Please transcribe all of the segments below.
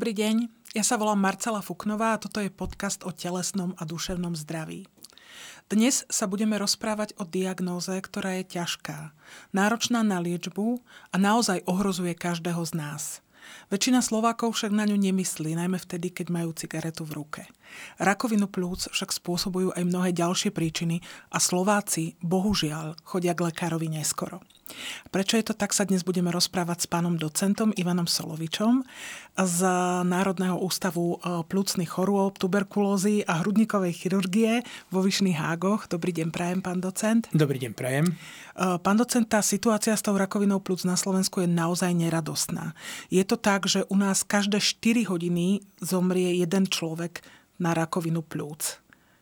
Dobrý deň, ja sa volám Marcela Fuknová a toto je podcast o telesnom a duševnom zdraví. Dnes sa budeme rozprávať o diagnóze, ktorá je ťažká, náročná na liečbu a naozaj ohrozuje každého z nás – Väčšina Slovákov však na ňu nemyslí, najmä vtedy, keď majú cigaretu v ruke. Rakovinu plúc však spôsobujú aj mnohé ďalšie príčiny a Slováci, bohužiaľ, chodia k lekárovi neskoro. Prečo je to tak, sa dnes budeme rozprávať s pánom docentom Ivanom Solovičom z Národného ústavu e, plúcnych chorôb, tuberkulózy a hrudníkovej chirurgie vo Vyšných Hágoch. Dobrý deň, prajem, pán docent. Dobrý deň, prajem. E, pán docent, tá situácia s tou rakovinou plúc na Slovensku je naozaj neradostná. Je to tak, že u nás každé 4 hodiny zomrie jeden človek na rakovinu plúc.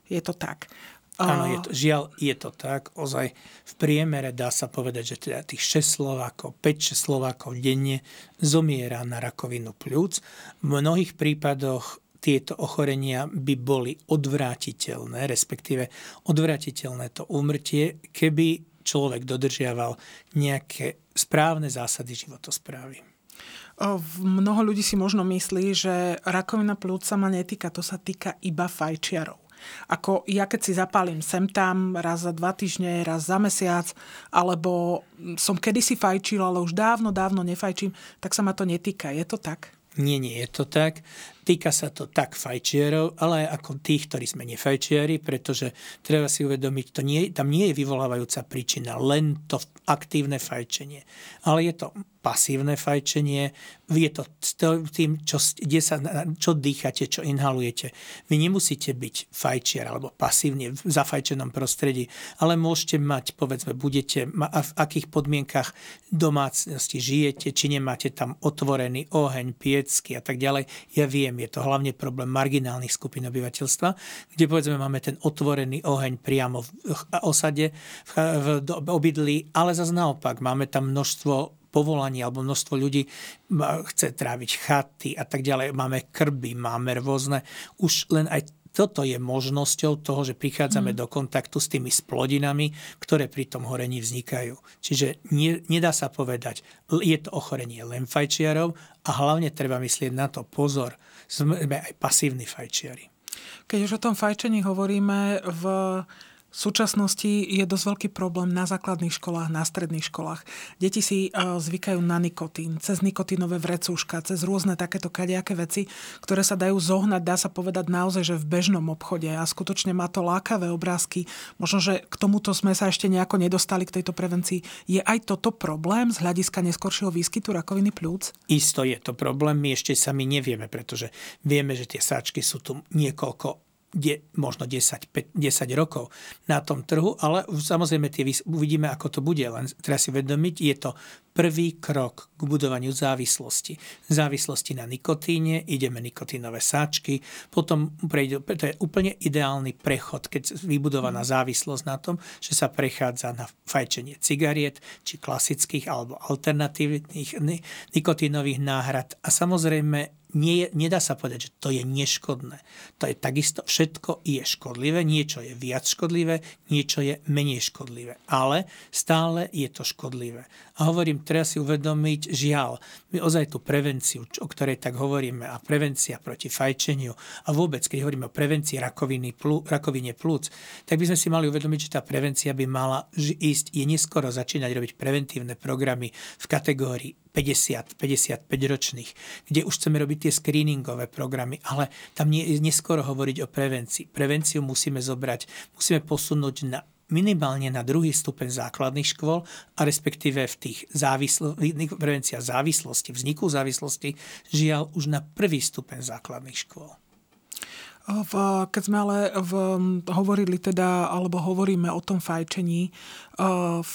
Je to tak. Áno, je to, žiaľ, je to tak. Ozaj v priemere dá sa povedať, že teda tých 6 Slovákov, 5-6 Slovákov denne zomiera na rakovinu pľúc. V mnohých prípadoch tieto ochorenia by boli odvrátiteľné, respektíve odvrátiteľné to úmrtie, keby človek dodržiaval nejaké správne zásady životosprávy. Mnoho ľudí si možno myslí, že rakovina plúc sa ma netýka, to sa týka iba fajčiarov. Ako ja keď si zapálim sem tam raz za dva týždne, raz za mesiac, alebo som kedysi fajčil, ale už dávno, dávno nefajčím, tak sa ma to netýka. Je to tak? Nie, nie je to tak. Týka sa to tak fajčiarov, ale aj ako tých, ktorí sme nefajčiari, pretože treba si uvedomiť, to nie, tam nie je vyvolávajúca príčina, len to aktívne fajčenie. Ale je to pasívne fajčenie, je to tým, čo, kde sa, čo dýchate, čo inhalujete. Vy nemusíte byť fajčiar alebo pasívne v zafajčenom prostredí, ale môžete mať, povedzme, budete, v akých podmienkach domácnosti žijete, či nemáte tam otvorený oheň, piecky a tak ďalej. Ja viem, je to hlavne problém marginálnych skupín obyvateľstva, kde povedzme máme ten otvorený oheň priamo v osade, v, v obydlí, ale zase naopak máme tam množstvo povolaní alebo množstvo ľudí chce tráviť chaty a tak ďalej. Máme krby, máme rôzne. Už len aj toto je možnosťou toho, že prichádzame mm. do kontaktu s tými splodinami, ktoré pri tom horení vznikajú. Čiže nie, nedá sa povedať, je to ochorenie len fajčiarov a hlavne treba myslieť na to pozor, sme aj pasívni fajčiari. Keď už o tom fajčení hovoríme, v v súčasnosti je dosť veľký problém na základných školách, na stredných školách. Deti si e, zvykajú na nikotín, cez nikotínové vrecúška, cez rôzne takéto kadejaké veci, ktoré sa dajú zohnať, dá sa povedať naozaj, že v bežnom obchode a skutočne má to lákavé obrázky. Možno, že k tomuto sme sa ešte nejako nedostali k tejto prevencii. Je aj toto problém z hľadiska neskoršieho výskytu rakoviny plúc? Isto je to problém, my ešte sami nevieme, pretože vieme, že tie sáčky sú tu niekoľko de, možno 10, 5, 10 rokov na tom trhu, ale samozrejme tie, uvidíme, ako to bude. Len treba si vedomiť, je to prvý krok k budovaniu závislosti. Závislosti na nikotíne, ideme nikotínové sáčky, potom prejde, to je úplne ideálny prechod, keď vybudovaná závislosť na tom, že sa prechádza na fajčenie cigariet, či klasických alebo alternatívnych nikotínových náhrad. A samozrejme nie, nedá sa povedať, že to je neškodné. To je takisto, všetko je škodlivé, niečo je viac škodlivé, niečo je menej škodlivé. Ale stále je to škodlivé. A hovorím, treba si uvedomiť, žiaľ, my ozaj tú prevenciu, o ktorej tak hovoríme, a prevencia proti fajčeniu, a vôbec, keď hovoríme o prevencii rakoviny, plú, rakovine plúc, tak by sme si mali uvedomiť, že tá prevencia by mala ísť, je neskoro začínať robiť preventívne programy v kategórii 50-55 ročných, kde už chceme robiť tie screeningové programy, ale tam nie neskoro hovoriť o prevencii. Prevenciu musíme zobrať, musíme posunúť na minimálne na druhý stupeň základných škôl a respektíve v tých závislo- prevencia závislosti, vzniku závislosti, žiaľ už na prvý stupeň základných škôl. V, keď sme ale v, hovorili teda, alebo hovoríme o tom fajčení, v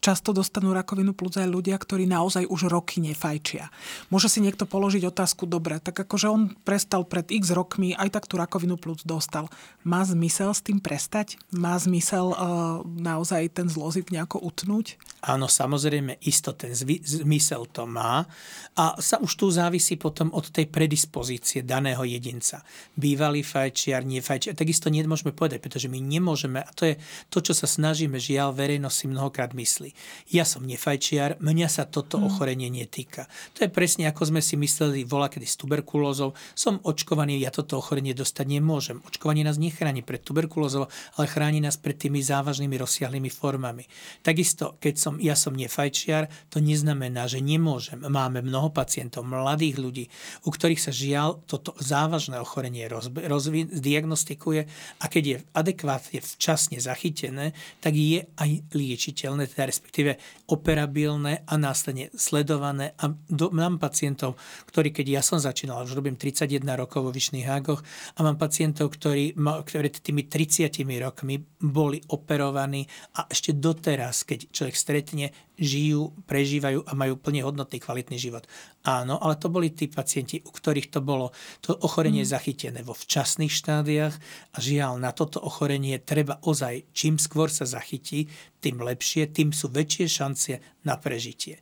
často dostanú rakovinu plúc aj ľudia, ktorí naozaj už roky nefajčia. Môže si niekto položiť otázku, dobre, tak akože on prestal pred x rokmi, aj tak tú rakovinu plúc dostal. Má zmysel s tým prestať? Má zmysel uh, naozaj ten zlozit nejako utnúť? Áno, samozrejme, isto ten zmysel to má a sa už tu závisí potom od tej predispozície daného jedinca. Bývalý fajčiar, nie fajčiar, takisto nemôžeme povedať, pretože my nemôžeme, a to je to, čo sa snažíme, žiaľ, verejnosť si mnohokrát myslí. Ja som nefajčiar, mňa sa toto hmm. ochorenie netýka. To je presne ako sme si mysleli vola kedy s tuberkulózou. Som očkovaný, ja toto ochorenie dostať nemôžem. Očkovanie nás nechráni pred tuberkulózou, ale chráni nás pred tými závažnými rozsiahlými formami. Takisto, keď som som, ja som nefajčiar, to neznamená, že nemôžem. Máme mnoho pacientov, mladých ľudí, u ktorých sa žiaľ toto závažné ochorenie rozbi- rozvi- diagnostikuje a keď je adekvátne včasne zachytené, tak je aj liečiteľné, teda respektíve operabilné a následne sledované. A do, mám pacientov, ktorí, keď ja som začínal, už robím 31 rokov vo Vyšných hágoch a mám pacientov, ktorí, ktorí tými 30 rokmi boli operovaní a ešte doteraz, keď človek stretne, žijú, prežívajú a majú plne hodnotný, kvalitný život. Áno, ale to boli tí pacienti, u ktorých to bolo to ochorenie mm. zachytené vo včasných štádiách a žiaľ, na toto ochorenie treba ozaj, čím skôr sa zachytí, tým lepšie, tým sú väčšie šancie na prežitie.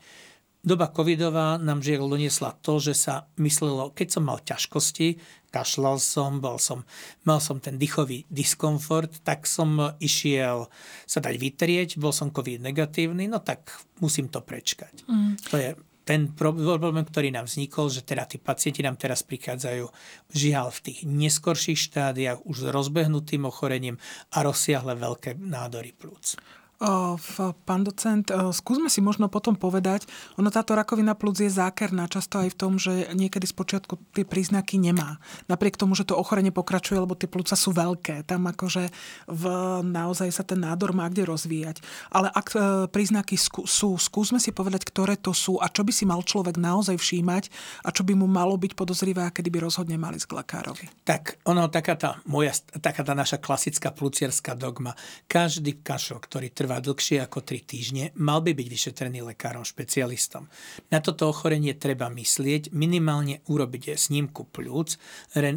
Doba covidová nám žiaľ doniesla to, že sa myslelo, keď som mal ťažkosti, kašľal som, bol som, mal som ten dýchový diskomfort, tak som išiel sa dať vytrieť, bol som covid negatívny, no tak musím to prečkať. Mm. To je ten problém, ktorý nám vznikol, že teda tí pacienti nám teraz prichádzajú žiaľ v tých neskorších štádiách už s rozbehnutým ochorením a rozsiahle veľké nádory plúc. Pán docent, skúsme si možno potom povedať, ono táto rakovina plúc je zákerná často aj v tom, že niekedy z počiatku tie príznaky nemá. Napriek tomu, že to ochorenie pokračuje, lebo tie plúca sú veľké. Tam akože v, naozaj sa ten nádor má kde rozvíjať. Ale ak e, príznaky sú, skúsme si povedať, ktoré to sú a čo by si mal človek naozaj všímať a čo by mu malo byť podozrivé kedy by rozhodne mali z lekárovi. Tak ono, taká tá moja, taká tá naša klasická pluciarská dogma. Každý kašel, ktorý trvá trvá dlhšie ako 3 týždne, mal by byť vyšetrený lekárom špecialistom. Na toto ochorenie treba myslieť, minimálne urobiť snímku plúc,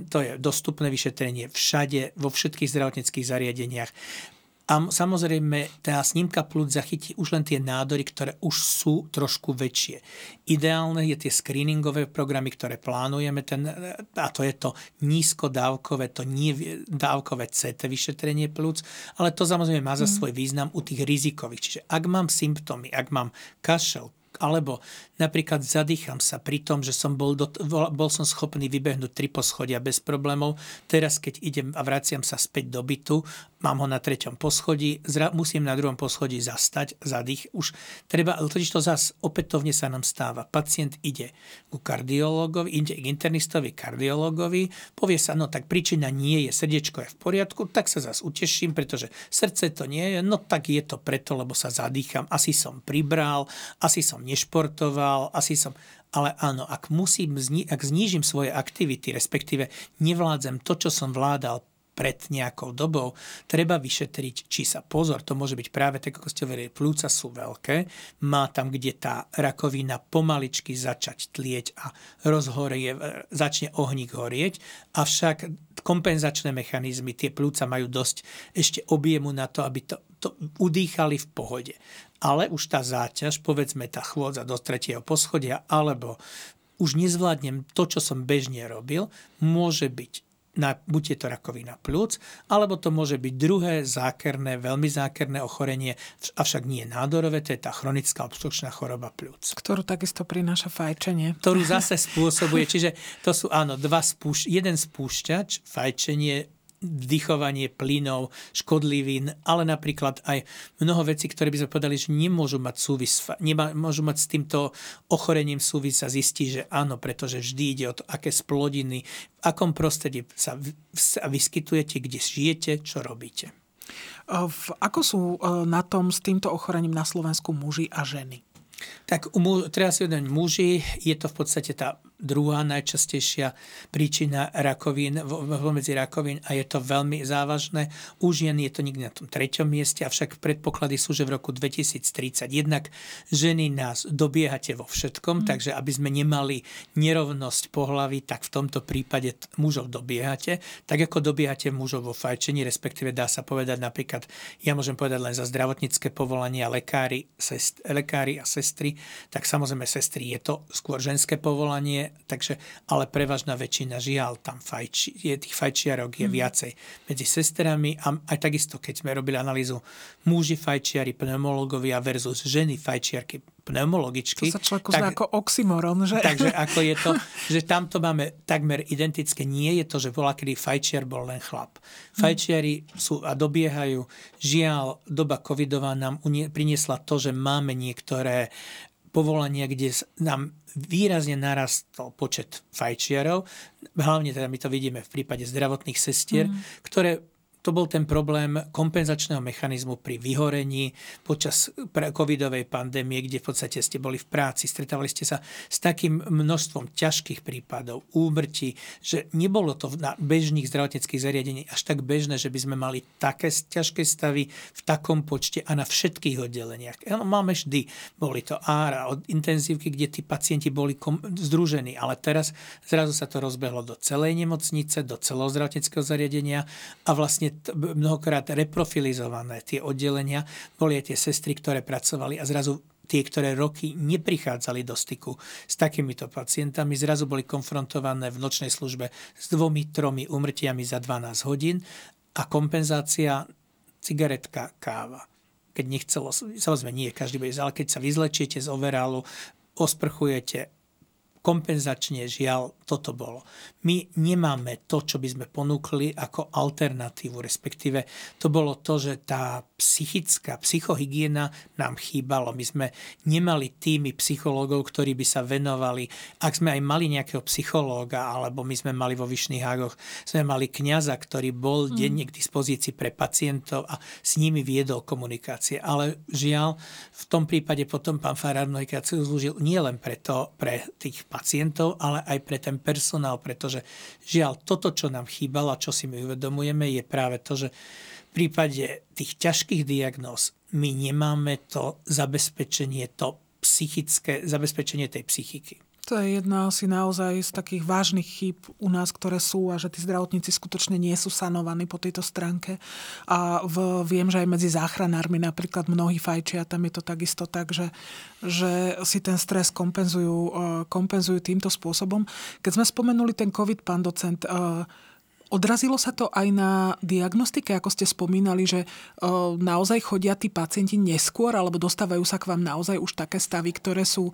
to je dostupné vyšetrenie všade, vo všetkých zdravotníckých zariadeniach. A samozrejme, tá snímka plúc zachytí už len tie nádory, ktoré už sú trošku väčšie. Ideálne je tie screeningové programy, ktoré plánujeme, ten, a to je to nízkodávkové, to nie dávkové CT vyšetrenie plúc, ale to samozrejme má za mm. svoj význam u tých rizikových. Čiže ak mám symptómy, ak mám kašel, alebo napríklad zadýcham sa pri tom, že som bol, do, bol som schopný vybehnúť tri poschodia bez problémov. Teraz, keď idem a vraciam sa späť do bytu, mám ho na treťom poschodí, zra, musím na druhom poschodí zastať, zadých. Už treba, totiž to zase opätovne sa nám stáva. Pacient ide ku kardiológovi, ide k internistovi, kardiológovi, povie sa, no tak príčina nie je, srdiečko je v poriadku, tak sa zase uteším, pretože srdce to nie je, no tak je to preto, lebo sa zadýcham, asi som pribral, asi som nešportoval, asi som... Ale áno, ak, musím, ak znížim svoje aktivity, respektíve nevládzem to, čo som vládal pred nejakou dobou, treba vyšetriť, či sa pozor, to môže byť práve tak, ako ste hovorili, plúca sú veľké, má tam, kde tá rakovina pomaličky začať tlieť a rozhorie, začne ohník horieť, avšak kompenzačné mechanizmy, tie plúca majú dosť ešte objemu na to, aby to, to udýchali v pohode. Ale už tá záťaž, povedzme tá chôdza do tretieho poschodia, alebo už nezvládnem to, čo som bežne robil, môže byť na, buď je to rakovina plúc, alebo to môže byť druhé zákerné, veľmi zákerné ochorenie, avšak nie nádorové, to je tá chronická obstrukčná choroba plúc. Ktorú takisto prináša fajčenie. Ktorú zase spôsobuje, čiže to sú áno, dva spúšť, jeden spúšťač, fajčenie, vdychovanie plynov, škodlivín, ale napríklad aj mnoho vecí, ktoré by sme povedali, že nemôžu mať súvis, nemôžu mať s týmto ochorením súvis a zistí, že áno, pretože vždy ide o to, aké splodiny, v akom prostredí sa vyskytujete, kde žijete, čo robíte. Ako sú e, na tom s týmto ochorením na Slovensku muži a ženy? Tak u, treba si uvedomiť, muži je to v podstate tá druhá najčastejšia príčina rakovín, medzi rakovín a je to veľmi závažné. U žien je to nikdy na tom treťom mieste, avšak predpoklady sú, že v roku 2030 jednak ženy nás dobiehate vo všetkom, mm. takže aby sme nemali nerovnosť pohlaví, tak v tomto prípade mužov dobiehate, tak ako dobiehate mužov vo fajčení, respektíve dá sa povedať napríklad, ja môžem povedať len za zdravotnícke povolania, lekári, sest, lekári a sestry, tak samozrejme sestry je to skôr ženské povolanie, takže, ale prevažná väčšina žiaľ tam fajči, je tých fajčiarok je mm. viacej medzi sestrami a aj takisto, keď sme robili analýzu muži fajčiari, pneumológovia versus ženy fajčiarky, pneumologičky. To sa človeku tak, ako oxymoron, že? Takže ako je to, že tamto máme takmer identické. Nie je to, že bola, kedy fajčiar bol len chlap. Fajčiari sú a dobiehajú. Žiaľ, doba covidová nám priniesla to, že máme niektoré povolania, kde nám výrazne narastol počet fajčiarov. Hlavne teda my to vidíme v prípade zdravotných sestier, mm. ktoré to bol ten problém kompenzačného mechanizmu pri vyhorení počas covidovej pandémie, kde v podstate ste boli v práci, stretávali ste sa s takým množstvom ťažkých prípadov, úmrtí, že nebolo to na bežných zdravotníckých zariadení až tak bežné, že by sme mali také ťažké stavy v takom počte a na všetkých oddeleniach. Máme vždy, boli to ára od intenzívky, kde tí pacienti boli kom- združení, ale teraz zrazu sa to rozbehlo do celej nemocnice, do celého zariadenia a vlastne mnohokrát reprofilizované tie oddelenia, boli aj tie sestry, ktoré pracovali a zrazu tie, ktoré roky neprichádzali do styku s takýmito pacientami, zrazu boli konfrontované v nočnej službe s dvomi, tromi umrtiami za 12 hodín a kompenzácia cigaretka, káva. Keď nechcelo, samozrejme nie každý bude, ale keď sa vyzlečiete z overálu, osprchujete, kompenzačne žiaľ toto bolo. My nemáme to, čo by sme ponúkli ako alternatívu, respektíve to bolo to, že tá psychická, psychohygiena nám chýbalo. My sme nemali týmy psychológov, ktorí by sa venovali, ak sme aj mali nejakého psychológa, alebo my sme mali vo Vyšných hágoch, sme mali kňaza, ktorý bol mm. denne k dispozícii pre pacientov a s nimi viedol komunikácie. Ale žiaľ, v tom prípade potom pán Farár mnohýkrát slúžil nielen pre, to, pre tých pacientov, ale aj pre ten personál, pretože žiaľ, toto, čo nám chýbalo a čo si my uvedomujeme, je práve to, že v prípade tých ťažkých diagnóz my nemáme to zabezpečenie, to psychické, zabezpečenie tej psychiky. To je jedna asi naozaj z takých vážnych chýb u nás, ktoré sú a že tí zdravotníci skutočne nie sú sanovaní po tejto stránke. A v, viem, že aj medzi záchranármi napríklad mnohí fajčia, tam je to takisto tak, že, že si ten stres kompenzujú, eh, kompenzujú týmto spôsobom. Keď sme spomenuli ten COVID, pán docent, uh, Odrazilo sa to aj na diagnostike, ako ste spomínali, že naozaj chodia tí pacienti neskôr, alebo dostávajú sa k vám naozaj už také stavy, ktoré sú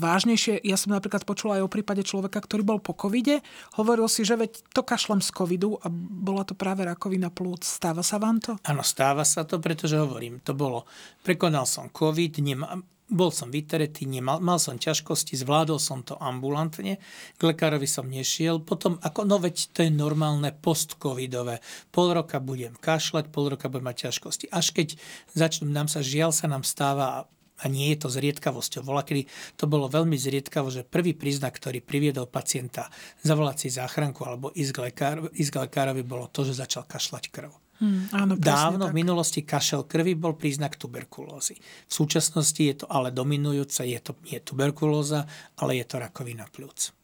vážnejšie. Ja som napríklad počula aj o prípade človeka, ktorý bol po covide. Hovoril si, že veď to kašlem z covidu a bola to práve rakovina plúc. Stáva sa vám to? Áno, stáva sa to, pretože hovorím, to bolo, prekonal som covid, nemám, bol som vytretý, nemal, mal som ťažkosti, zvládol som to ambulantne, k lekárovi som nešiel, potom ako, no veď to je normálne post-covidové, pol roka budem kašľať, pol roka budem mať ťažkosti. Až keď začnú, nám sa, žiaľ sa nám stáva a nie je to zriedkavosťou. Volá, kedy to bolo veľmi zriedkavo, že prvý príznak, ktorý priviedol pacienta zavolať si záchranku alebo ísť k, lekár, ísť k lekárovi, bolo to, že začal kašľať krv. Hmm, áno, Dávno tak. v minulosti kašel krvi bol príznak tuberkulózy. V súčasnosti je to ale dominujúce, je to nie tuberkulóza, ale je to rakovina pľúc.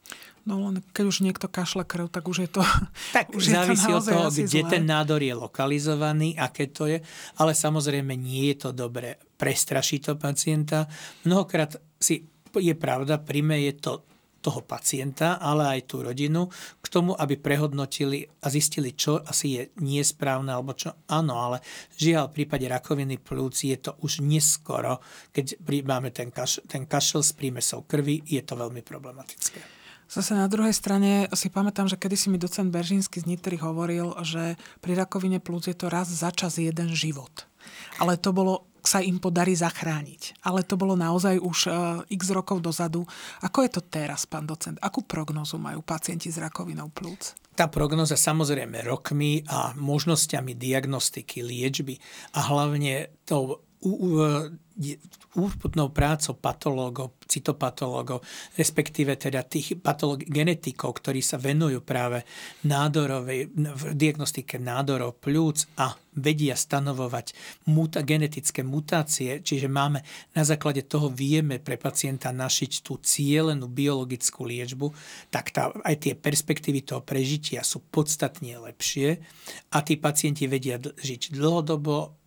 No len keď už niekto kašle krv, tak už je to Tak už závisí od toho, kde zlé. ten nádor je lokalizovaný, aké to je, ale samozrejme nie je to dobré. Prestraší to pacienta. Mnohokrát si je pravda, príjme je to toho pacienta, ale aj tú rodinu k tomu, aby prehodnotili a zistili, čo asi je nesprávne alebo čo áno, ale žiaľ v prípade rakoviny plúci je to už neskoro, keď máme ten, kaš, ten kašel s prímesou krvi, je to veľmi problematické. Zase na druhej strane si pamätám, že kedy si mi docent Beržínsky z Nitry hovoril, že pri rakovine plúc je to raz za čas jeden život. Ale to bolo sa im podarí zachrániť. Ale to bolo naozaj už uh, x rokov dozadu. Ako je to teraz, pán docent? Akú prognozu majú pacienti s rakovinou plúc? Tá prognoza samozrejme rokmi a možnosťami diagnostiky, liečby a hlavne tou úputnou prácou patológov, cytopatológov, respektíve teda tých patológ, genetikov, ktorí sa venujú práve nádorovej, v diagnostike nádorov plúc a vedia stanovovať muta, genetické mutácie, čiže máme na základe toho vieme pre pacienta našiť tú cielenú biologickú liečbu, tak tá, aj tie perspektívy toho prežitia sú podstatne lepšie a tí pacienti vedia žiť dlhodobo,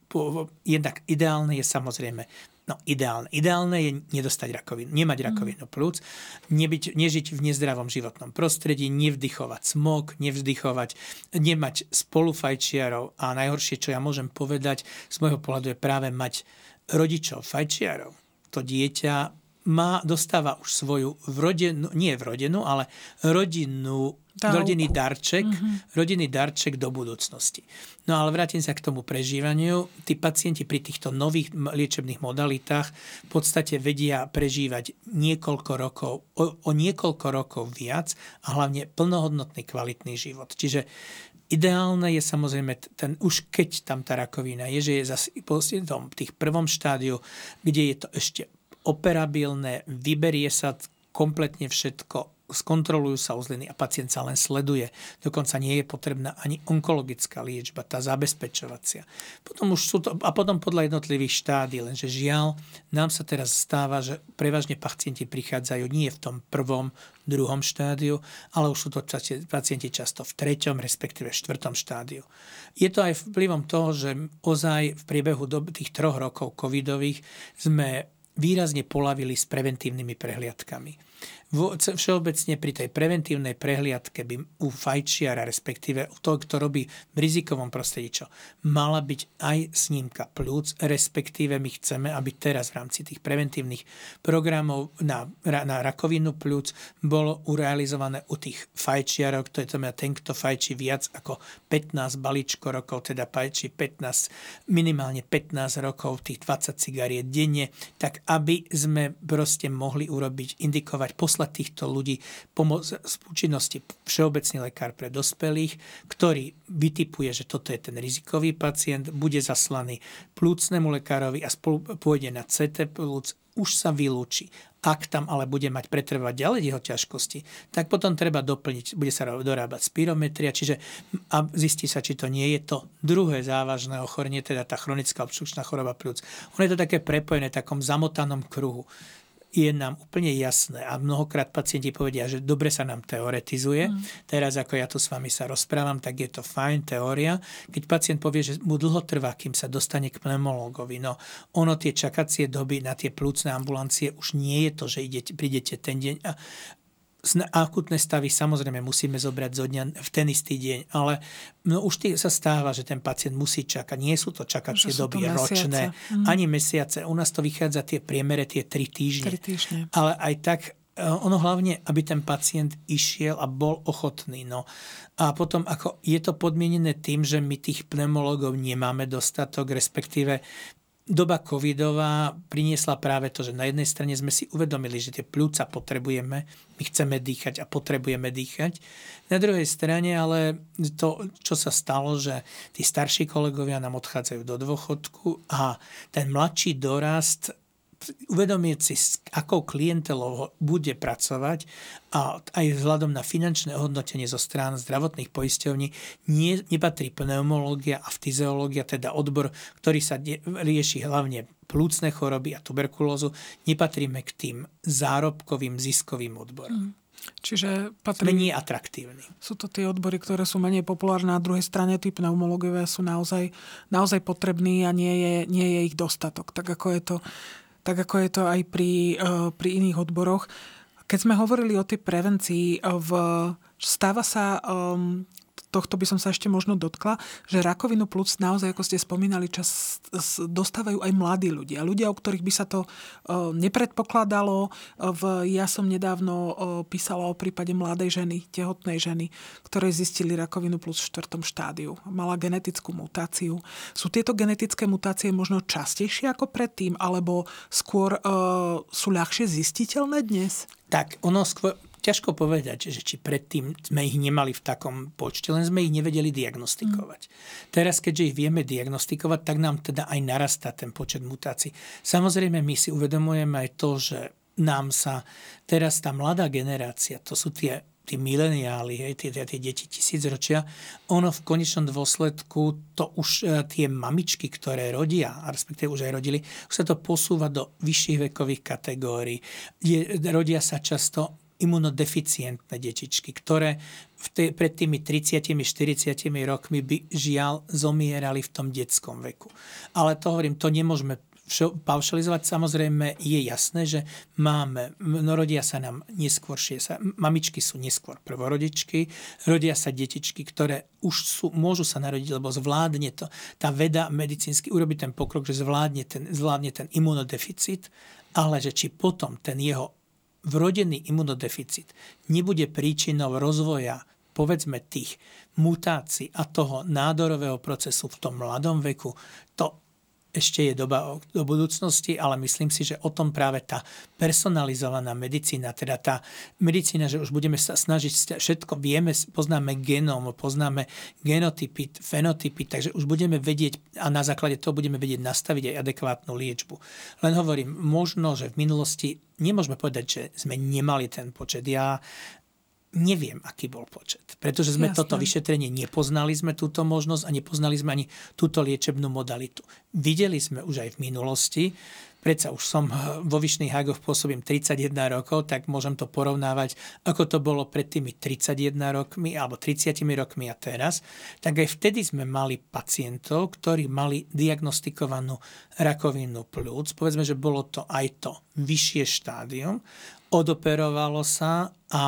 jednak ideálne je samozrejme No, ideálne. Ideálne je nedostať rakovinu, nemať mm. rakovinu plúc, nebyť, nežiť v nezdravom životnom prostredí, nevdychovať smog, nevzdychovať, nemať spolufajčiarov a najhoršie, čo ja môžem povedať z môjho pohľadu je práve mať rodičov fajčiarov. To dieťa má, dostáva už svoju vrodenú, nie vrodenú, ale rodinnú Dávku. rodinný darček, mm-hmm. rodinný darček do budúcnosti. No ale vrátim sa k tomu prežívaniu. Tí pacienti pri týchto nových liečebných modalitách v podstate vedia prežívať niekoľko rokov, o, o niekoľko rokov viac a hlavne plnohodnotný kvalitný život. Čiže Ideálne je samozrejme, ten, už keď tam tá rakovina je, že je zase po tých prvom štádiu, kde je to ešte operabilné, vyberie sa kompletne všetko, skontrolujú sa uzliny a pacient sa len sleduje. Dokonca nie je potrebná ani onkologická liečba, tá zabezpečovacia. Potom už sú to, a potom podľa jednotlivých štádí, lenže žiaľ, nám sa teraz stáva, že prevažne pacienti prichádzajú nie v tom prvom, druhom štádiu, ale už sú to pacienti často v treťom, respektíve štvrtom štádiu. Je to aj vplyvom toho, že ozaj v priebehu tých troch rokov covidových sme výrazne polavili s preventívnymi prehliadkami. Všeobecne pri tej preventívnej prehliadke by u fajčiara, respektíve u toho, kto robí v rizikovom prostredí, čo mala byť aj snímka plúc, respektíve my chceme, aby teraz v rámci tých preventívnych programov na, na rakovinu plúc bolo urealizované u tých fajčiarov, to je to ten, kto fajčí viac ako 15 balíčko rokov, teda fajčí 15, minimálne 15 rokov, tých 20 cigariet denne, tak aby sme proste mohli urobiť, indikovať, poslať týchto ľudí pomoc z účinnosti všeobecný lekár pre dospelých, ktorý vytipuje, že toto je ten rizikový pacient, bude zaslaný plúcnemu lekárovi a spolu pôjde na CT plúc, už sa vylúči. Ak tam ale bude mať pretrvať ďalej jeho ťažkosti, tak potom treba doplniť, bude sa dorábať spirometria, čiže a zistí sa, či to nie je to druhé závažné ochorenie, teda tá chronická obstrukčná choroba plúc. Ono je to také prepojené v takom zamotanom kruhu je nám úplne jasné a mnohokrát pacienti povedia, že dobre sa nám teoretizuje. Mm. Teraz, ako ja tu s vami sa rozprávam, tak je to fajn teória. Keď pacient povie, že mu dlho trvá, kým sa dostane k pneumológovi, no ono tie čakacie doby na tie plúcne ambulancie už nie je to, že idete, prídete ten deň a akutné stavy samozrejme musíme zobrať zo dňa v ten istý deň, ale no už tý, sa stáva, že ten pacient musí čakať. Nie sú to čakacie sú doby to ročné, mm. ani mesiace. U nás to vychádza tie priemere, tie tri týždne. 3 týždne. Ale aj tak e, ono hlavne, aby ten pacient išiel a bol ochotný. No. A potom ako je to podmienené tým, že my tých pneumologov nemáme dostatok, respektíve doba covidová priniesla práve to, že na jednej strane sme si uvedomili, že tie pľúca potrebujeme, my chceme dýchať a potrebujeme dýchať. Na druhej strane ale to, čo sa stalo, že tí starší kolegovia nám odchádzajú do dôchodku a ten mladší dorast uvedomieť si, s akou klientelou bude pracovať a aj vzhľadom na finančné hodnotenie zo strán zdravotných poisťovní nie, nepatrí pneumológia a fyziológia, teda odbor, ktorý sa rieši hlavne plúcne choroby a tuberkulózu, nepatríme k tým zárobkovým ziskovým odborom. Mm. Čiže patrí... Menej atraktívny. Sú to tie odbory, ktoré sú menej populárne. Na druhej strane tí pneumológovia sú naozaj, naozaj potrební a nie je, nie je ich dostatok. Tak ako je to tak ako je to aj pri, eh, pri iných odboroch. Keď sme hovorili o tej prevencii, eh, v, stáva sa um, tohto by som sa ešte možno dotkla, že rakovinu plúc naozaj, ako ste spomínali, čas dostávajú aj mladí ľudia. Ľudia, u ktorých by sa to nepredpokladalo. V, ja som nedávno písala o prípade mladej ženy, tehotnej ženy, ktorej zistili rakovinu plúc v štvrtom štádiu. Mala genetickú mutáciu. Sú tieto genetické mutácie možno častejšie ako predtým, alebo skôr uh, sú ľahšie zistiteľné dnes? Tak, ono skôr, ťažko povedať, že či predtým sme ich nemali v takom počte, len sme ich nevedeli diagnostikovať. Mm. Teraz, keďže ich vieme diagnostikovať, tak nám teda aj narastá ten počet mutácií. Samozrejme, my si uvedomujeme aj to, že nám sa teraz tá mladá generácia, to sú tie tí mileniáli, hej, tie, tie, tie deti tisícročia, ono v konečnom dôsledku to už e, tie mamičky, ktoré rodia, a respektíve už aj rodili, už sa to posúva do vyšších vekových kategórií. Je, rodia sa často imunodeficientné detičky, ktoré v tej, pred tými 30-40 rokmi by žiaľ zomierali v tom detskom veku. Ale to hovorím, to nemôžeme paušalizovať. Samozrejme je jasné, že máme, no rodia sa nám neskôršie, sa, mamičky sú neskôr prvorodičky, rodia sa detičky, ktoré už sú, môžu sa narodiť, lebo zvládne to, tá veda medicínsky urobi ten pokrok, že zvládne ten, zvládne ten imunodeficit, ale že či potom ten jeho vrodený imunodeficit nebude príčinou rozvoja povedzme tých mutácií a toho nádorového procesu v tom mladom veku, to ešte je doba do budúcnosti, ale myslím si, že o tom práve tá personalizovaná medicína, teda tá medicína, že už budeme sa snažiť všetko, vieme, poznáme genóm, poznáme genotypy, fenotypy, takže už budeme vedieť a na základe toho budeme vedieť nastaviť aj adekvátnu liečbu. Len hovorím, možno, že v minulosti nemôžeme povedať, že sme nemali ten počet. Ja neviem, aký bol počet. Pretože sme Jasne. toto vyšetrenie nepoznali sme túto možnosť a nepoznali sme ani túto liečebnú modalitu. Videli sme už aj v minulosti, predsa už som vo Vyšných Hagoch pôsobím 31 rokov, tak môžem to porovnávať, ako to bolo pred tými 31 rokmi alebo 30 rokmi a teraz, tak aj vtedy sme mali pacientov, ktorí mali diagnostikovanú rakovinu plúc. Povedzme, že bolo to aj to vyššie štádium, odoperovalo sa a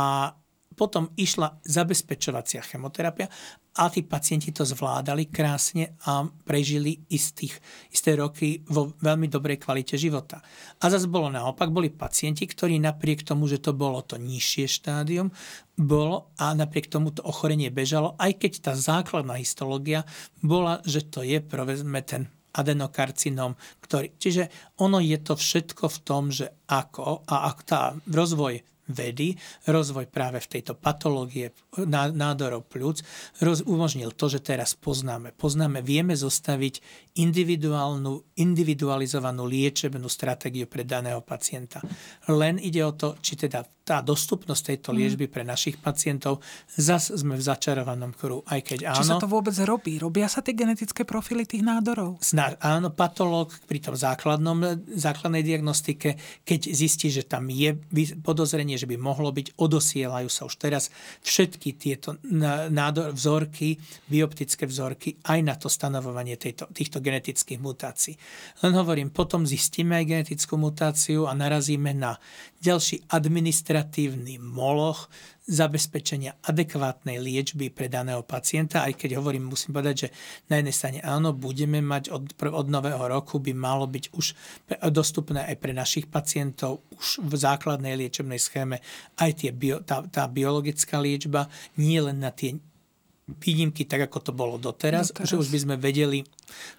potom išla zabezpečovacia chemoterapia a tí pacienti to zvládali krásne a prežili istých, isté roky vo veľmi dobrej kvalite života. A zase bolo naopak, boli pacienti, ktorí napriek tomu, že to bolo to nižšie štádium, bolo a napriek tomu to ochorenie bežalo, aj keď tá základná histológia bola, že to je povedzme ten adenokarcinom, ktorý... Čiže ono je to všetko v tom, že ako a ak tá rozvoj vedy, rozvoj práve v tejto patológie nádorov pľúc roz, umožnil to, že teraz poznáme. Poznáme, vieme zostaviť individuálnu, individualizovanú liečebnú stratégiu pre daného pacienta. Len ide o to, či teda tá dostupnosť tejto mhm. liečby pre našich pacientov, zas sme v začarovanom kruhu, aj keď áno. Či sa to vôbec robí? Robia sa tie genetické profily tých nádorov? Sná, áno, patológ pri tom základnom, základnej diagnostike, keď zistí, že tam je podozrenie, že by mohlo byť, odosielajú sa už teraz všetky tieto nádor, vzorky, bioptické vzorky aj na to stanovovanie tejto, týchto genetických mutácií. Len hovorím, potom zistíme aj genetickú mutáciu a narazíme na ďalší administratívny moloch zabezpečenia adekvátnej liečby pre daného pacienta, aj keď hovorím, musím povedať, že na jednej strane áno, budeme mať od, od nového roku by malo byť už dostupné aj pre našich pacientov už v základnej liečebnej schéme aj tie bio, tá, tá biologická liečba, nie len na tie výnimky, tak ako to bolo doteraz, doteraz. že už by sme vedeli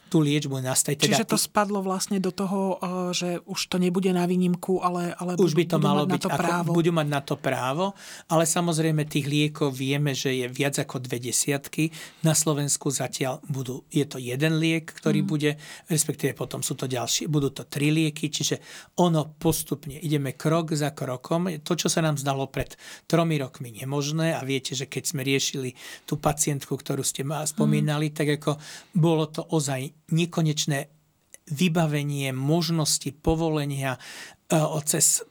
tú liečbu nastaviť. Teda Čiže to spadlo vlastne do toho, eh, že už to nebude na výnimku, ale, ale už by to malo mať byť, na to právo. Ako, budú mať na to právo, ale samozrejme tých liekov vieme, že je viac ako dve desiatky. Na Slovensku zatiaľ budú, je to jeden liek, ktorý mm. bude, respektíve potom sú to ďalšie, budú to tri lieky, čiže ono postupne ideme krok za krokom. To, čo sa nám zdalo pred tromi rokmi nemožné a viete, že keď sme riešili tú pacientku, ktorú ste ma spomínali, mm. tak ako bolo to ozaj nekonečné vybavenie možnosti povolenia e, cez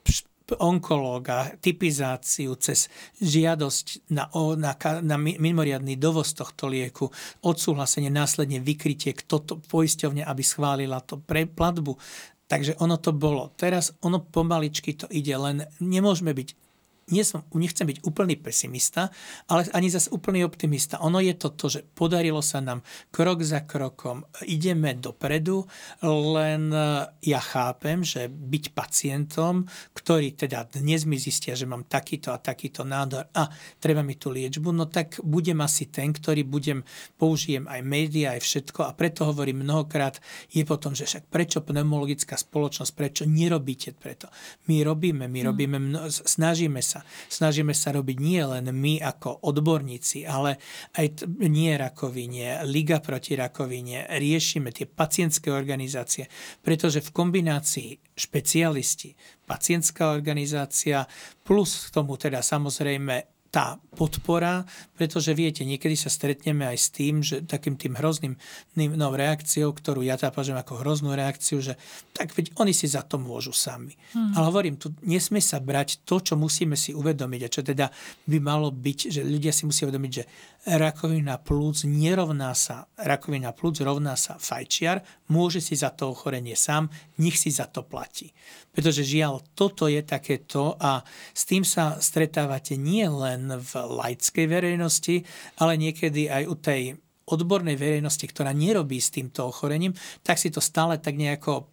onkológa, typizáciu cez žiadosť na, na, na mimoriadný dovoz tohto lieku, odsúhlasenie, následne vykrytie, kto to poisťovne, aby schválila to pre platbu. Takže ono to bolo. Teraz ono pomaličky to ide, len nemôžeme byť nie som, nechcem byť úplný pesimista, ale ani zase úplný optimista. Ono je to to, že podarilo sa nám krok za krokom, ideme dopredu, len e, ja chápem, že byť pacientom, ktorý teda dnes mi zistia, že mám takýto a takýto nádor a treba mi tú liečbu, no tak budem asi ten, ktorý budem, použijem aj médiá, aj všetko a preto hovorím mnohokrát, je potom, že však prečo pneumologická spoločnosť, prečo nerobíte preto? My robíme, my hm. robíme, snažíme sa sa. Snažíme sa robiť nie len my ako odborníci, ale aj nie rakovine, Liga proti rakovine, riešime tie pacientské organizácie, pretože v kombinácii špecialisti, pacientská organizácia, plus k tomu teda samozrejme tá podpora, pretože viete, niekedy sa stretneme aj s tým, že takým tým hrozným no, reakciou, ktorú ja tá považujem ako hroznú reakciu, že tak veď oni si za to môžu sami. Hmm. Ale hovorím, tu nesmie sa brať to, čo musíme si uvedomiť a čo teda by malo byť, že ľudia si musia uvedomiť, že rakovina plúc nerovná sa, rakovina plúc rovná sa fajčiar, môže si za to ochorenie sám, nech si za to platí. Pretože žiaľ, toto je takéto a s tým sa stretávate nie len v laickej verejnosti, ale niekedy aj u tej odbornej verejnosti, ktorá nerobí s týmto ochorením, tak si to stále tak nejako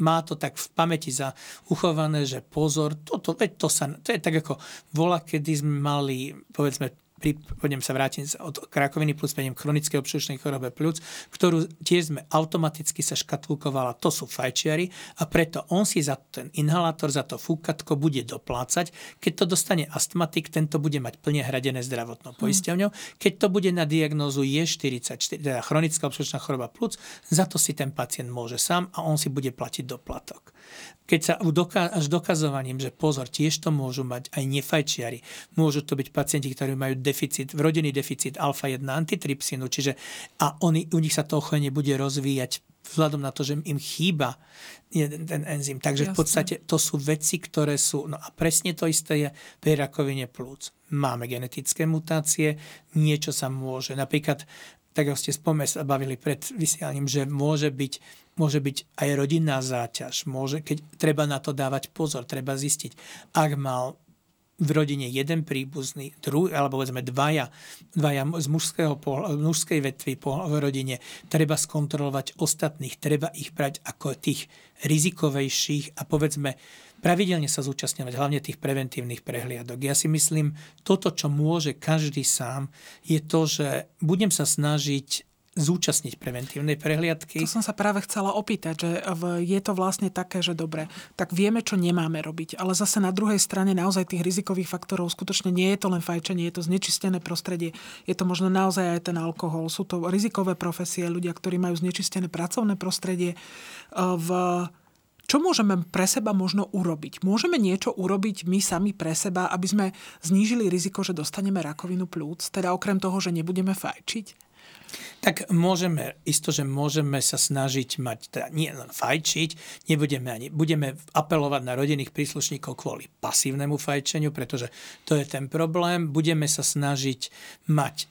má to tak v pamäti za uchované, že pozor, toto, veď to sa, to je tak ako vola, kedy sme mali, povedzme, pri, poďme sa vrátiť od krakoviny plus prejdem chronické obšučnej chorobe plus, ktorú tiež sme automaticky sa škatulkovala, to sú fajčiari a preto on si za ten inhalátor, za to fúkatko bude doplácať. Keď to dostane astmatik, tento bude mať plne hradené zdravotnou hm. poisťovňou. Keď to bude na diagnózu je 44, teda chronická obšučná choroba plus, za to si ten pacient môže sám a on si bude platiť doplatok. Keď sa až dokazovaním, že pozor, tiež to môžu mať aj nefajčiari, môžu to byť pacienti, ktorí majú deficit, vrodený deficit alfa-1 antitrypsinu, čiže a oni, u nich sa to ochorenie bude rozvíjať vzhľadom na to, že im chýba ten enzym. Takže Jasne. v podstate to sú veci, ktoré sú... No a presne to isté je pri rakovine plúc. Máme genetické mutácie, niečo sa môže... Napríklad, tak ako ste spome sa bavili pred vysielaním, že môže byť môže byť aj rodinná záťaž, môže, keď treba na to dávať pozor, treba zistiť, ak mal v rodine jeden príbuzný, druhý, alebo povedzme dvaja, dvaja z mužského, mužskej vetvy v rodine, treba skontrolovať ostatných, treba ich brať ako tých rizikovejších a povedzme pravidelne sa zúčastňovať, hlavne tých preventívnych prehliadok. Ja si myslím, toto, čo môže každý sám, je to, že budem sa snažiť zúčastniť preventívnej prehliadky. To som sa práve chcela opýtať, že je to vlastne také, že dobre, tak vieme, čo nemáme robiť, ale zase na druhej strane naozaj tých rizikových faktorov skutočne nie je to len fajčenie, je to znečistené prostredie, je to možno naozaj aj ten alkohol, sú to rizikové profesie, ľudia, ktorí majú znečistené pracovné prostredie. V čo môžeme pre seba možno urobiť? Môžeme niečo urobiť my sami pre seba, aby sme znížili riziko, že dostaneme rakovinu plúc, teda okrem toho, že nebudeme fajčiť? Tak môžeme, isto, že môžeme sa snažiť mať, teda nie len fajčiť, nebudeme ani, budeme apelovať na rodinných príslušníkov kvôli pasívnemu fajčeniu, pretože to je ten problém. Budeme sa snažiť mať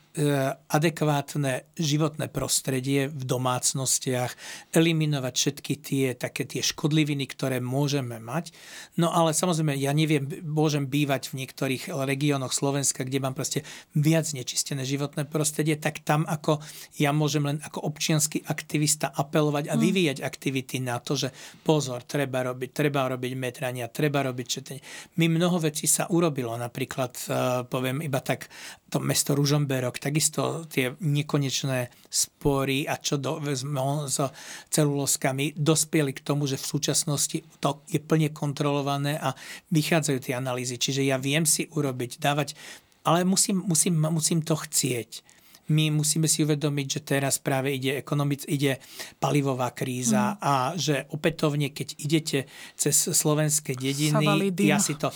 adekvátne životné prostredie v domácnostiach, eliminovať všetky tie také tie škodliviny, ktoré môžeme mať. No ale samozrejme, ja neviem, môžem bývať v niektorých regiónoch Slovenska, kde mám proste viac nečistené životné prostredie, tak tam ako ja môžem len ako občianský aktivista apelovať a mm. vyvíjať aktivity na to, že pozor, treba robiť, treba robiť metrania, treba robiť četenie. My mnoho vecí sa urobilo, napríklad e, poviem iba tak to mesto Ružomberok, takisto tie nekonečné spory a čo do, s celuloskami dospieli k tomu, že v súčasnosti to je plne kontrolované a vychádzajú tie analýzy. Čiže ja viem si urobiť, dávať, ale musím, musím, musím to chcieť my musíme si uvedomiť, že teraz práve ide, ekonomic, ide palivová kríza mm. a že opätovne, keď idete cez slovenské dediny, ja si to,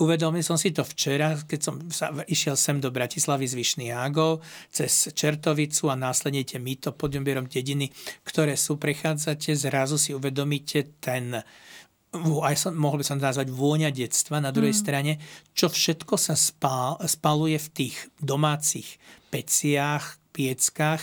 uvedomil som si to včera, keď som sa, išiel sem do Bratislavy z Vyšných cez Čertovicu a následne tie mýto pod dediny, ktoré sú, prechádzate, zrazu si uvedomíte ten aj som, mohol by som nazvať vôňa detstva na druhej mm. strane, čo všetko sa spál, spaluje v tých domácich peciach, pieckách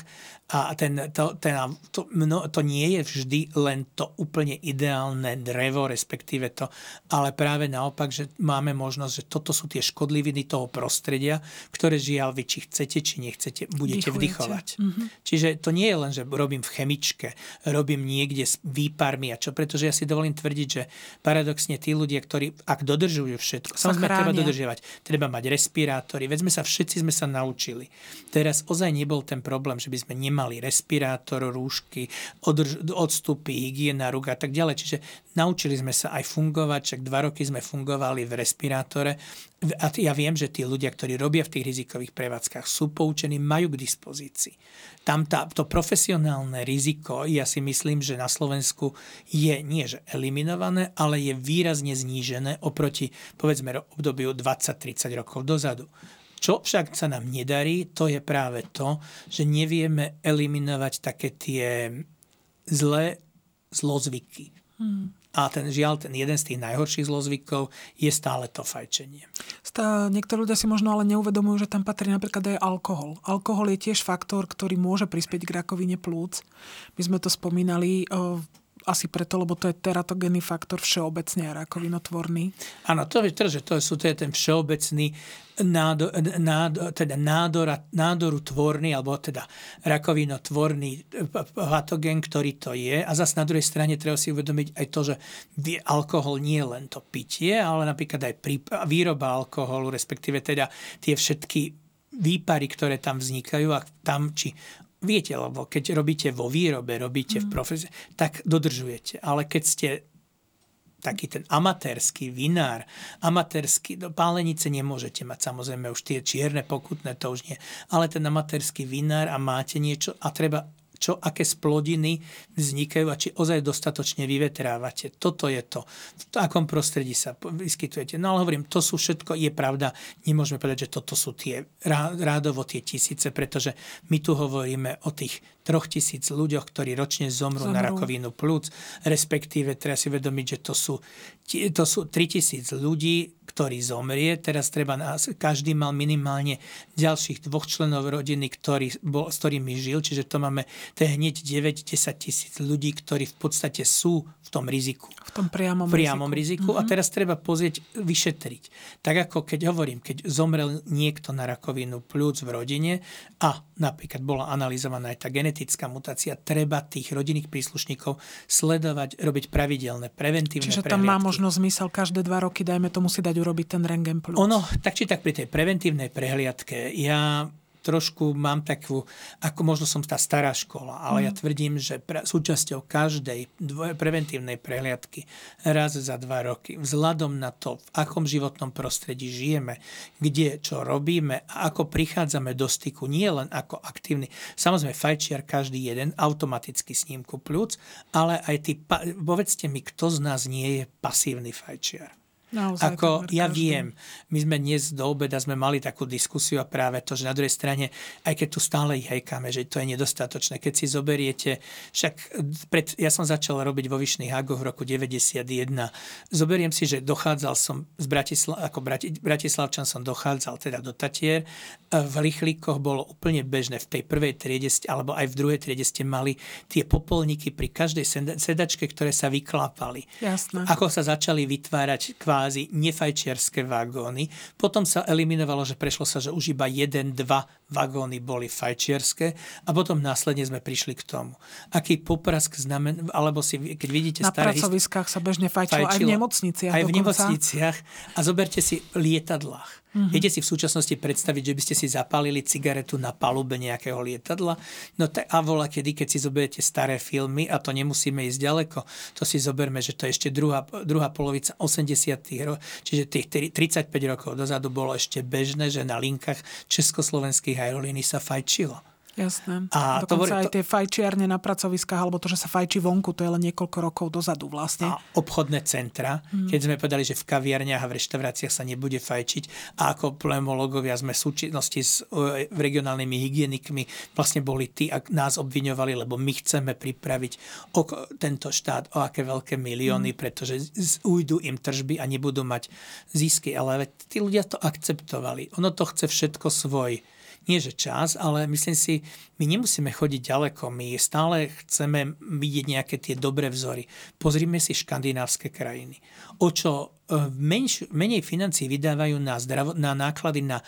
a ten, to, ten, to, no, to nie je vždy len to úplne ideálne drevo, respektíve to, ale práve naopak, že máme možnosť, že toto sú tie škodliviny toho prostredia, ktoré žiaľ vy, či chcete, či nechcete, budete Dychujete. vdychovať. Mm-hmm. Čiže to nie je len, že robím v chemičke, robím niekde s výparmi a čo, pretože ja si dovolím tvrdiť, že paradoxne tí ľudia, ktorí, ak dodržujú všetko, samozrejme treba dodržiavať, treba mať respirátory, veď sme sa všetci sme sa naučili. Teraz ozaj nebol ten problém, že by sme nemali mali respirátor, rúšky, održ, odstupy, hygiena rúk a tak ďalej. Čiže naučili sme sa aj fungovať, však dva roky sme fungovali v respirátore a ja viem, že tí ľudia, ktorí robia v tých rizikových prevádzkach, sú poučení, majú k dispozícii. Tam tá, to profesionálne riziko, ja si myslím, že na Slovensku je nie že eliminované, ale je výrazne znížené oproti povedzme obdobiu 20-30 rokov dozadu. Čo však sa nám nedarí, to je práve to, že nevieme eliminovať také tie zlé zlozvyky. Hmm. A ten žiaľ, ten jeden z tých najhorších zlozvykov je stále to fajčenie. Stá, niektorí ľudia si možno ale neuvedomujú, že tam patrí napríklad aj alkohol. Alkohol je tiež faktor, ktorý môže prispieť k rakovine plúc. My sme to spomínali asi preto, lebo to je teratogénny faktor všeobecne a rakovinotvorný. Áno, to, je, že to, sú, to je ten všeobecný nádor, nádor, teda nádor, nádoru tvorný, alebo teda rakovinotvorný patogen, ktorý to je. A zase na druhej strane treba si uvedomiť aj to, že alkohol nie je len to pitie, ale napríklad aj výroba alkoholu, respektíve teda tie všetky výpary, ktoré tam vznikajú a tam, či viete, lebo keď robíte vo výrobe, robíte mm. v profesii, tak dodržujete. Ale keď ste taký ten amatérsky vinár, amatérsky, do pálenice nemôžete mať samozrejme už tie čierne pokutné, to už nie, ale ten amatérsky vinár a máte niečo a treba čo, aké splodiny vznikajú a či ozaj dostatočne vyvetrávate. Toto je to. V akom prostredí sa vyskytujete. No ale hovorím, to sú všetko, je pravda, nemôžeme povedať, že toto sú tie rádovo tie tisíce, pretože my tu hovoríme o tých troch tisíc ľuďoch, ktorí ročne zomrú, zomrú. na rakovinu plúc, respektíve treba si vedomiť, že to sú, to sú 3000 ľudí, ktorý zomrie. Teraz treba, každý mal minimálne ďalších dvoch členov rodiny, ktorý bol, s ktorými žil, čiže to máme, to je hneď 9-10 tisíc ľudí, ktorí v podstate sú v tom riziku. V tom priamom, priamom riziku. riziku. Mm-hmm. A teraz treba pozrieť, vyšetriť. Tak ako keď hovorím, keď zomrel niekto na rakovinu plúc v rodine a napríklad bola analyzovaná aj tá genetická mutácia, treba tých rodinných príslušníkov sledovať, robiť pravidelné preventívne Čiže tam má možno zmysel každé dva roky, dajme tomu si dať urobiť ten rengen plus. Ono, tak či tak pri tej preventívnej prehliadke, ja trošku mám takú, ako možno som tá stará škola, ale mm. ja tvrdím, že pre, súčasťou každej preventívnej prehliadky raz za dva roky, vzhľadom na to, v akom životnom prostredí žijeme, kde čo robíme a ako prichádzame do styku, nie len ako aktívny, samozrejme fajčiar každý jeden, automaticky snímku plúc, ale aj ty, povedzte mi, kto z nás nie je pasívny fajčiar. Naozaj, ako ja každý. viem, my sme dnes do obeda sme mali takú diskusiu a práve to, že na druhej strane, aj keď tu stále hejkáme, že to je nedostatočné, keď si zoberiete, však pred, ja som začal robiť vo Vyšných Hagoch v roku 91. Zoberiem si, že dochádzal som z Bratislav, ako Brati, Bratislavčan som dochádzal teda do Tatier. V Rýchlíkoch bolo úplne bežné v tej prvej triede, alebo aj v druhej triede ste mali tie popolníky pri každej sedačke, ktoré sa vyklápali. Jasné. Ako sa začali vytvárať kvá kvázi nefajčiarské vagóny. Potom sa eliminovalo, že prešlo sa, že už iba jeden, dva vagóny boli fajčiarské a potom následne sme prišli k tomu. Aký poprask znamen, alebo si, keď vidíte Na staré... Na pracoviskách sa bežne fajčilo, fajčilo, aj v nemocniciach Aj dokonca. v nemocniciach. A zoberte si lietadlách Mm-hmm. Viete si v súčasnosti predstaviť, že by ste si zapálili cigaretu na palube nejakého lietadla? No tak a vola kedy, keď si zoberiete staré filmy, a to nemusíme ísť ďaleko, to si zoberme, že to je ešte druhá, druhá polovica 80 rokov, čiže tých 35 rokov dozadu bolo ešte bežné, že na linkách československých aerolíny sa fajčilo. Jasné. A Dokonca to, aj tie fajčiarne na pracoviskách, alebo to, že sa fajčí vonku, to je len niekoľko rokov dozadu vlastne. A obchodné centra, hmm. keď sme povedali, že v kaviarniach a v reštauráciách sa nebude fajčiť a ako pneumológovia sme v súčinnosti s uh, regionálnymi hygienikmi vlastne boli tí, ak nás obviňovali, lebo my chceme pripraviť o tento štát o aké veľké milióny, hmm. pretože ujdu im tržby a nebudú mať zisky. Ale tí ľudia to akceptovali. Ono to chce všetko svoj nie že čas, ale myslím si, my nemusíme chodiť ďaleko, my stále chceme vidieť nejaké tie dobré vzory. Pozrime si škandinávske krajiny. O čo menš, menej financí vydávajú na, zdravo, na náklady na,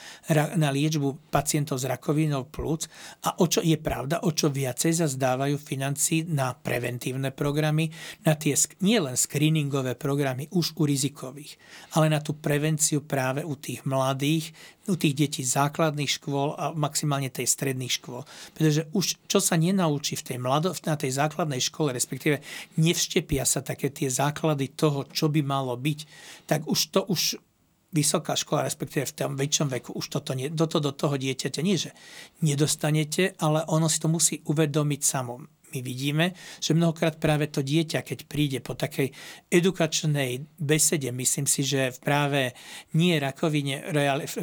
na liečbu pacientov s rakovinou plúc a o čo je pravda, o čo viacej zazdávajú financí na preventívne programy, na tie nie len screeningové programy už u rizikových, ale na tú prevenciu práve u tých mladých, u tých detí základných škôl a maximálne tej stredných škôl. Pretože už čo sa nenaučí v tej mlado, na tej základnej škole, respektíve nevštepia sa také tie základy toho, čo by malo byť, tak už to už vysoká škola, respektíve v tom väčšom veku, už toto, nie, toto do toho dieťaťa nie, že nedostanete, ale ono si to musí uvedomiť samom my vidíme, že mnohokrát práve to dieťa, keď príde po takej edukačnej besede, myslím si, že práve nie rakovine,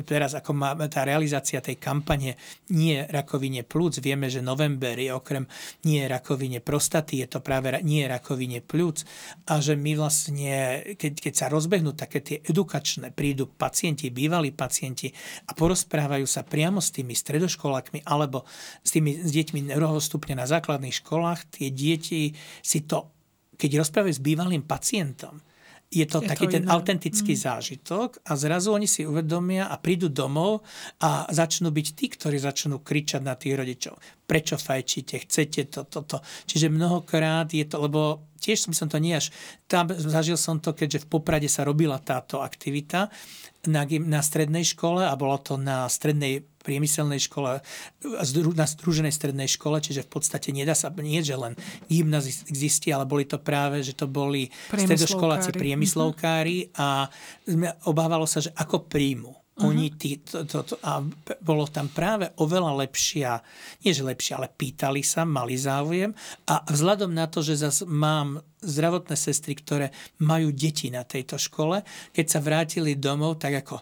teraz ako má tá realizácia tej kampane, nie rakovine plúc, vieme, že november je okrem nie rakovine prostaty, je to práve nie rakovine plúc a že my vlastne, keď, keď sa rozbehnú také tie edukačné, prídu pacienti, bývalí pacienti a porozprávajú sa priamo s tými stredoškolákmi alebo s tými s deťmi druhého na základných školách, školách tie deti si to, keď rozprávajú s bývalým pacientom, je to je taký to ten iné. autentický mm. zážitok a zrazu oni si uvedomia a prídu domov a začnú byť tí, ktorí začnú kričať na tých rodičov. Prečo fajčíte? Chcete to, toto? Čiže mnohokrát je to, lebo tiež som to nie až, tam zažil som to, keďže v Poprade sa robila táto aktivita na, na strednej škole a bolo to na strednej priemyselnej škole, na združenej strednej škole, čiže v podstate nedá sa, nie že len gymnazisti, ale boli to práve, že to boli stredoškoláci priemyslovkári a obávalo sa, že ako príjmu. Oni tí, to, to, to, a bolo tam práve oveľa lepšia, nie že lepšia, ale pýtali sa, mali záujem a vzhľadom na to, že zase mám zdravotné sestry, ktoré majú deti na tejto škole, keď sa vrátili domov, tak ako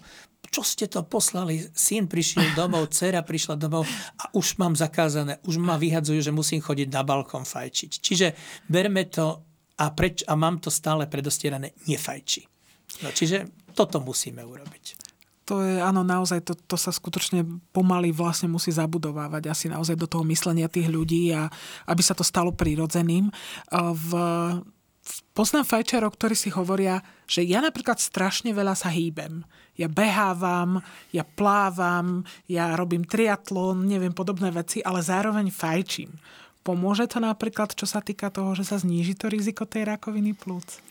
čo ste to poslali? Syn prišiel domov, dcera prišla domov a už mám zakázané, už ma vyhadzujú, že musím chodiť na balkón fajčiť. Čiže berme to a, preč, a mám to stále predostierané, nefajči. No, čiže toto musíme urobiť. To je, áno, naozaj, to, to sa skutočne pomaly vlastne musí zabudovávať asi naozaj do toho myslenia tých ľudí a aby sa to stalo prirodzeným. V poznám fajčerov, ktorí si hovoria, že ja napríklad strašne veľa sa hýbem. Ja behávam, ja plávam, ja robím triatlon, neviem, podobné veci, ale zároveň fajčím. Pomôže to napríklad, čo sa týka toho, že sa zníži to riziko tej rakoviny plúc?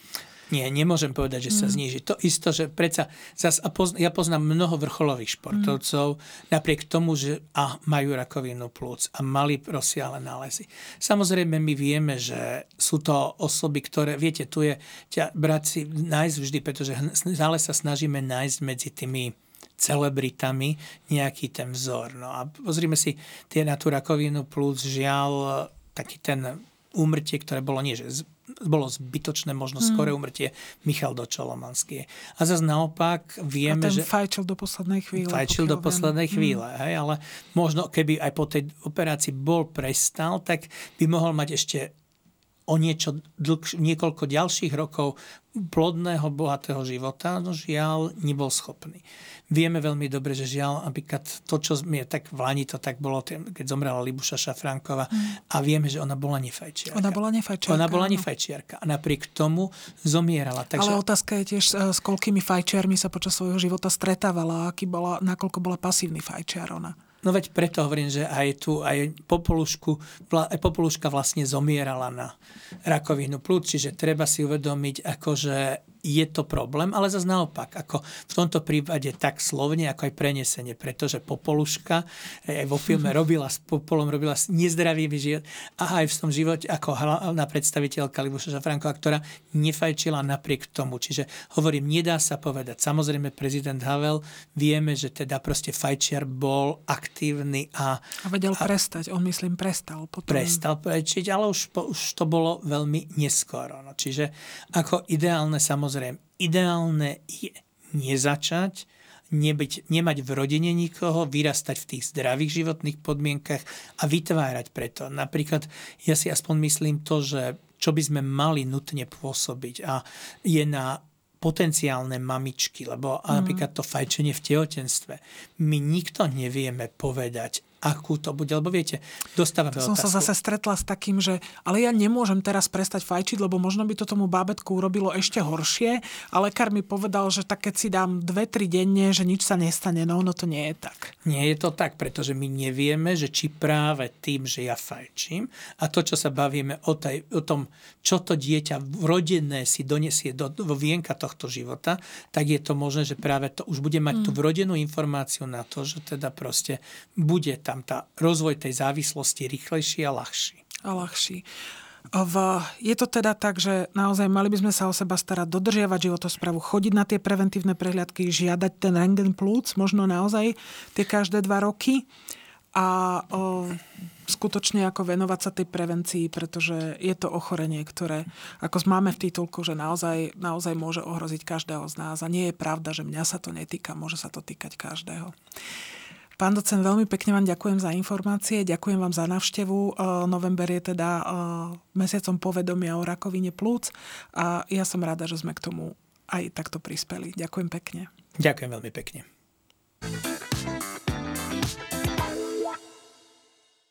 Nie, nemôžem povedať, že sa mm. zníži. To isto, že predsa, zas, a pozn- ja poznám mnoho vrcholových športovcov, mm. napriek tomu, že a majú rakovinu plúc a mali rozsiahle nálezy. Samozrejme, my vieme, že sú to osoby, ktoré, viete, tu je ťa brať si, nájsť vždy, pretože stále sa snažíme nájsť medzi tými celebritami nejaký ten vzor. No a pozrime si tie na tú rakovinu plúc, žiaľ, taký ten úmrtie, ktoré bolo nie, že bolo zbytočné, možno hmm. skore umrtie Michal Dočolomanský. A zase naopak vieme, a ten že... fajčil do poslednej chvíle. Fajčil do poslednej viem. Hmm. chvíle, hej, ale možno keby aj po tej operácii bol prestal, tak by mohol mať ešte o niečo dlhš- niekoľko ďalších rokov plodného, bohatého života, no žiaľ, nebol schopný. Vieme veľmi dobre, že žiaľ, napríklad to, čo je tak v Lani, to tak bolo, keď zomrela Libuša Šafránková mm. a vieme, že ona bola nefajčiarka. Ona bola nefajčiarka. Ona bola nefajčiarka a napriek tomu zomierala. Takže... Ale otázka je tiež, e, s koľkými fajčiarmi sa počas svojho života stretávala, aký bola, nakoľko bola pasívny fajčiar ona. No veď preto hovorím, že aj tu, aj popoluška vlastne zomierala na rakovinu plúc, čiže treba si uvedomiť, akože je to problém, ale zase naopak, ako v tomto prípade tak slovne, ako aj prenesenie, pretože Popoluška aj vo filme robila s Popolom, robila nezdravý život a aj v tom živote ako hlavná predstaviteľka Libuša Šafranková, ktorá nefajčila napriek tomu. Čiže hovorím, nedá sa povedať. Samozrejme, prezident Havel, vieme, že teda proste fajčiar bol aktívny a... A vedel a, prestať, on myslím prestal. Potom. Prestal fajčiť, ale už, už to bolo veľmi neskoro. No, čiže ako ideálne samozrejme Samozrejme, ideálne je nezačať, nebyť, nemať v rodine nikoho, vyrastať v tých zdravých životných podmienkach a vytvárať preto. Napríklad ja si aspoň myslím to, že čo by sme mali nutne pôsobiť a je na potenciálne mamičky, lebo mm. napríklad to fajčenie v tehotenstve. My nikto nevieme povedať, akú to bude, lebo viete, dostávame Som otázku. sa zase stretla s takým, že ale ja nemôžem teraz prestať fajčiť, lebo možno by to tomu bábetku urobilo ešte horšie a lekár mi povedal, že tak keď si dám dve, tri denne, že nič sa nestane, no ono to nie je tak. Nie je to tak, pretože my nevieme, že či práve tým, že ja fajčím a to, čo sa bavíme o, tej, o tom, čo to dieťa vrodené si donesie do, do vienka tohto života, tak je to možné, že práve to už bude mať mm. tú vrodenú informáciu na to, že teda proste bude tam tá rozvoj tej závislosti rýchlejší a ľahší. A ľahší. V, je to teda tak, že naozaj mali by sme sa o seba starať, dodržiavať životosprávu, chodiť na tie preventívne prehliadky, žiadať ten rengen plúc, možno naozaj tie každé dva roky a o, skutočne ako venovať sa tej prevencii, pretože je to ochorenie, ktoré, ako máme v titulku, že naozaj, naozaj môže ohroziť každého z nás a nie je pravda, že mňa sa to netýka, môže sa to týkať každého. Pán docent, veľmi pekne vám ďakujem za informácie, ďakujem vám za návštevu. November je teda mesiacom povedomia o rakovine plúc a ja som rada, že sme k tomu aj takto prispeli. Ďakujem pekne. Ďakujem veľmi pekne.